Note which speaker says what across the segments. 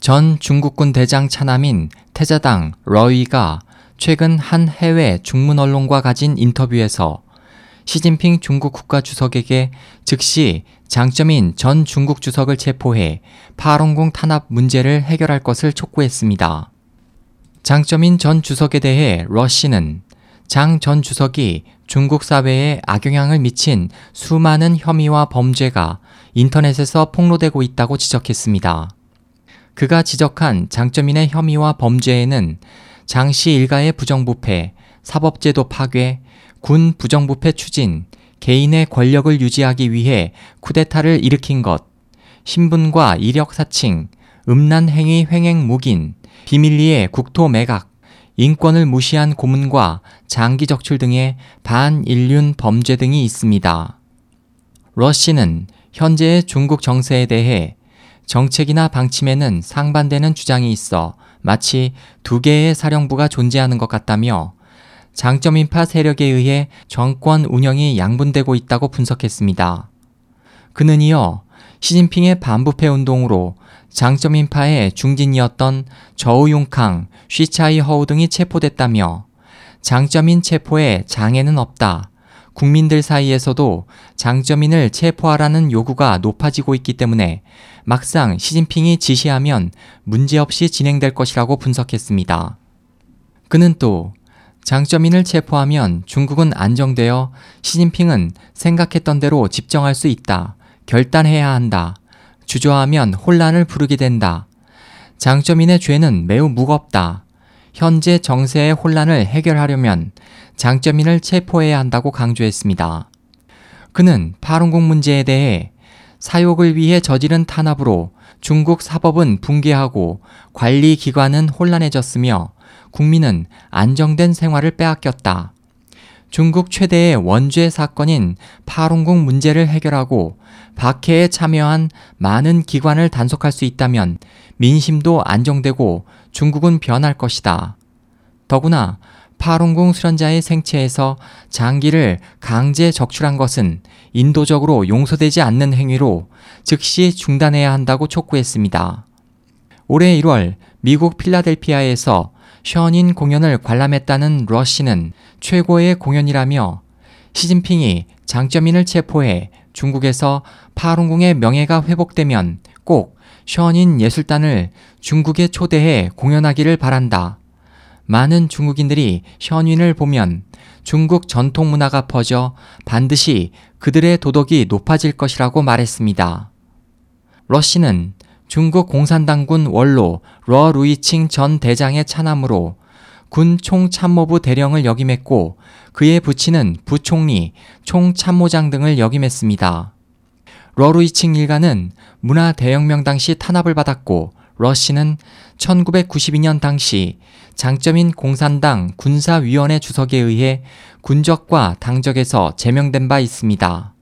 Speaker 1: 전 중국군 대장 차남인 태자당 러위가 최근 한 해외 중문 언론과 가진 인터뷰에서 시진핑 중국 국가 주석에게 즉시 장점인 전 중국 주석을 체포해 파롱공 탄압 문제를 해결할 것을 촉구했습니다. 장점인 전 주석에 대해 러시는 장 전 주석이 중국 사회에 악영향을 미친 수많은 혐의와 범죄가 인터넷에서 폭로되고 있다고 지적했습니다. 그가 지적한 장점인의 혐의와 범죄에는 장씨 일가의 부정부패, 사법제도 파괴, 군 부정부패 추진, 개인의 권력을 유지하기 위해 쿠데타를 일으킨 것, 신분과 이력 사칭, 음란 행위 횡행 묵인, 비밀리에 국토 매각, 인권을 무시한 고문과 장기 적출 등의 반인륜 범죄 등이 있습니다. 러시는 현재의 중국 정세에 대해 정책이나 방침에는 상반되는 주장이 있어 마치 두 개의 사령부가 존재하는 것 같다며 장점인파 세력에 의해 정권 운영이 양분되고 있다고 분석했습니다. 그는 이어 시진핑의 반부패 운동으로 장점인파의 중진이었던 저우융캉, 쉬차이 허우 등이 체포됐다며 장점인 체포에 장애는 없다. 국민들 사이에서도 장점인을 체포하라는 요구가 높아지고 있기 때문에 막상 시진핑이 지시하면 문제없이 진행될 것이라고 분석했습니다. 그는 또 장점인을 체포하면 중국은 안정되어 시진핑은 생각했던 대로 집정할 수 있다. 결단해야 한다. 주저하면 혼란을 부르게 된다. 장점인의 죄는 매우 무겁다. 현재 정세의 혼란을 해결하려면 장점인을 체포해야 한다고 강조했습니다. 그는 파룬공 문제에 대해 사욕을 위해 저지른 탄압으로 중국 사법은 붕괴하고 관리 기관은 혼란해졌으며 국민은 안정된 생활을 빼앗겼다. 중국 최대의 원죄 사건인 파룬궁 문제를 해결하고 박해에 참여한 많은 기관을 단속할 수 있다면 민심도 안정되고 중국은 변할 것이다. 더구나 파룬궁 수련자의 생체에서 장기를 강제 적출한 것은 인도적으로 용서되지 않는 행위로 즉시 중단해야 한다고 촉구했습니다. 올해 1월 미국 필라델피아에서 션인 공연을 관람했다는 러시는 최고의 공연이라며 시진핑이 장점인을 체포해 중국에서 파룬궁의 명예가 회복되면 꼭 션인 예술단을 중국에 초대해 공연하기를 바란다. 많은 중국인들이 션윈을 보면 중국 전통 문화가 퍼져 반드시 그들의 도덕이 높아질 것이라고 말했습니다. 러시는 중국 공산당군 원로 러 루이칭 전 대장의 차남으로 군 총참모부 대령을 역임했고 그의 부친은 부총리, 총참모장 등을 역임했습니다. 러 루이칭 일가는 문화 대혁명 당시 탄압을 받았고 러시는 1992년 당시 장점인 공산당 군사위원회 주석에 의해 군적과 당적에서 제명된 바 있습니다.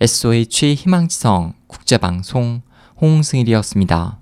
Speaker 1: SOH 희망지성 국제방송 홍승일이었습니다.